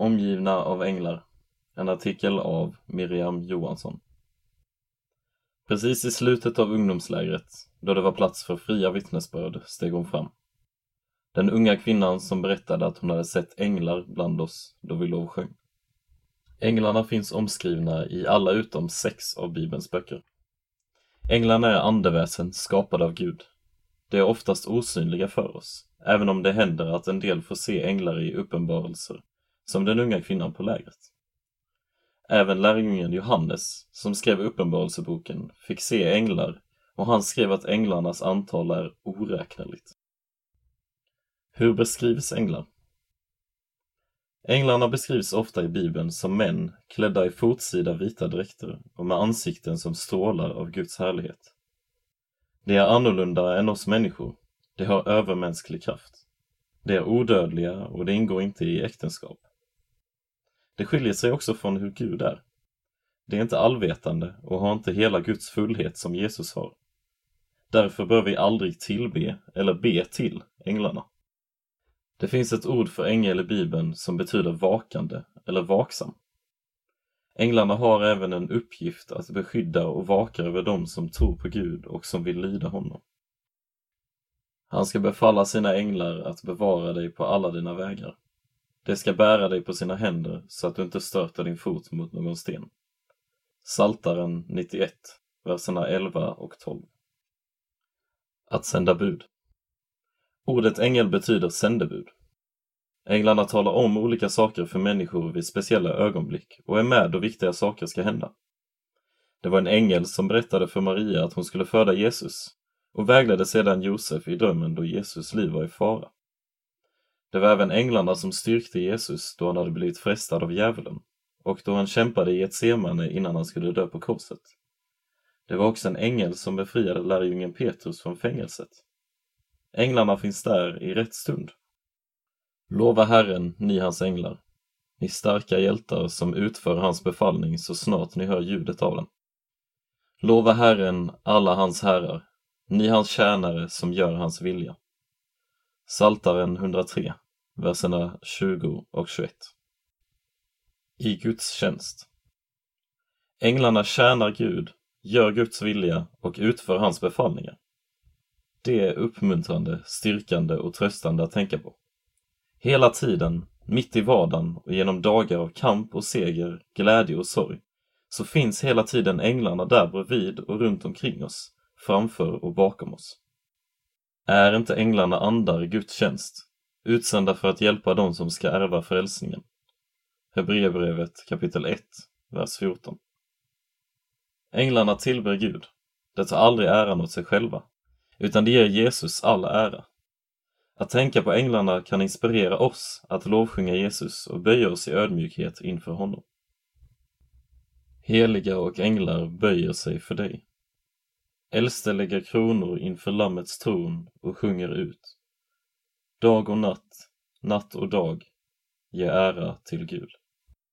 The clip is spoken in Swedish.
Omgivna av änglar. En artikel av Miriam Johansson. Precis i slutet av ungdomslägret, då det var plats för fria vittnesbörd, steg hon fram. Den unga kvinnan som berättade att hon hade sett änglar bland oss då vi lovsjöng. Änglarna finns omskrivna i alla utom sex av Bibelns böcker. Änglarna är andeväsen skapade av Gud. De är oftast osynliga för oss, även om det händer att en del får se änglar i uppenbarelser, som den unga kvinnan på lägret. Även lärjungen Johannes, som skrev Uppenbarelseboken, fick se änglar och han skrev att änglarnas antal är oräkneligt. Hur beskrivs änglar? Änglarna beskrivs ofta i Bibeln som män klädda i fotsida vita dräkter och med ansikten som strålar av Guds härlighet. De är annorlunda än oss människor. De har övermänsklig kraft. De är odödliga och de ingår inte i äktenskap. Det skiljer sig också från hur Gud är. Det är inte allvetande och har inte hela Guds fullhet som Jesus har. Därför bör vi aldrig tillbe eller be till änglarna. Det finns ett ord för ängel i Bibeln som betyder vakande eller vaksam. Änglarna har även en uppgift att beskydda och vaka över dem som tror på Gud och som vill lyda honom. Han ska befalla sina änglar att bevara dig på alla dina vägar. De ska bära dig på sina händer så att du inte stöter din fot mot någon sten. Saltaren 91, verserna 11 och 12. Att sända bud. Ordet ängel betyder sändebud. Änglarna talar om olika saker för människor vid speciella ögonblick och är med då viktiga saker ska hända. Det var en ängel som berättade för Maria att hon skulle föda Jesus och vägledde sedan Josef i drömmen då Jesus liv var i fara. Det var även änglarna som styrkte Jesus då han hade blivit frestad av djävulen och då han kämpade i ett semane innan han skulle dö på korset. Det var också en ängel som befriade lärjungen Petrus från fängelset. Änglarna finns där i rätt stund. Lova Herren, ni hans änglar, ni starka hjältar som utför hans befallning så snart ni hör ljudet av den. Lova Herren, alla hans herrar, ni hans tjänare som gör hans vilja. Saltaren 103, verserna 20 och 21. I Guds tjänst. Änglarna tjänar Gud, gör Guds vilja och utför hans befallningar. Det är uppmuntrande, styrkande och tröstande att tänka på. Hela tiden, mitt i vardagen och genom dagar av kamp och seger, glädje och sorg, så finns hela tiden änglarna där bredvid och runt omkring oss, framför och bakom oss. Är inte änglarna andar i Guds tjänst, utsända för att hjälpa dem som ska ärva frälsningen? Hebreerbrevet kapitel 1, vers 14. Änglarna tillber Gud. De tar aldrig äran åt sig själva, utan de ger Jesus all ära. Att tänka på änglarna kan inspirera oss att lovsjunga Jesus och böja oss i ödmjukhet inför honom. Heliga och änglar böjer sig för dig. Äldste lägger kronor inför Lammets tron och sjunger ut. Dag och natt, natt och dag, ge ära till Gud.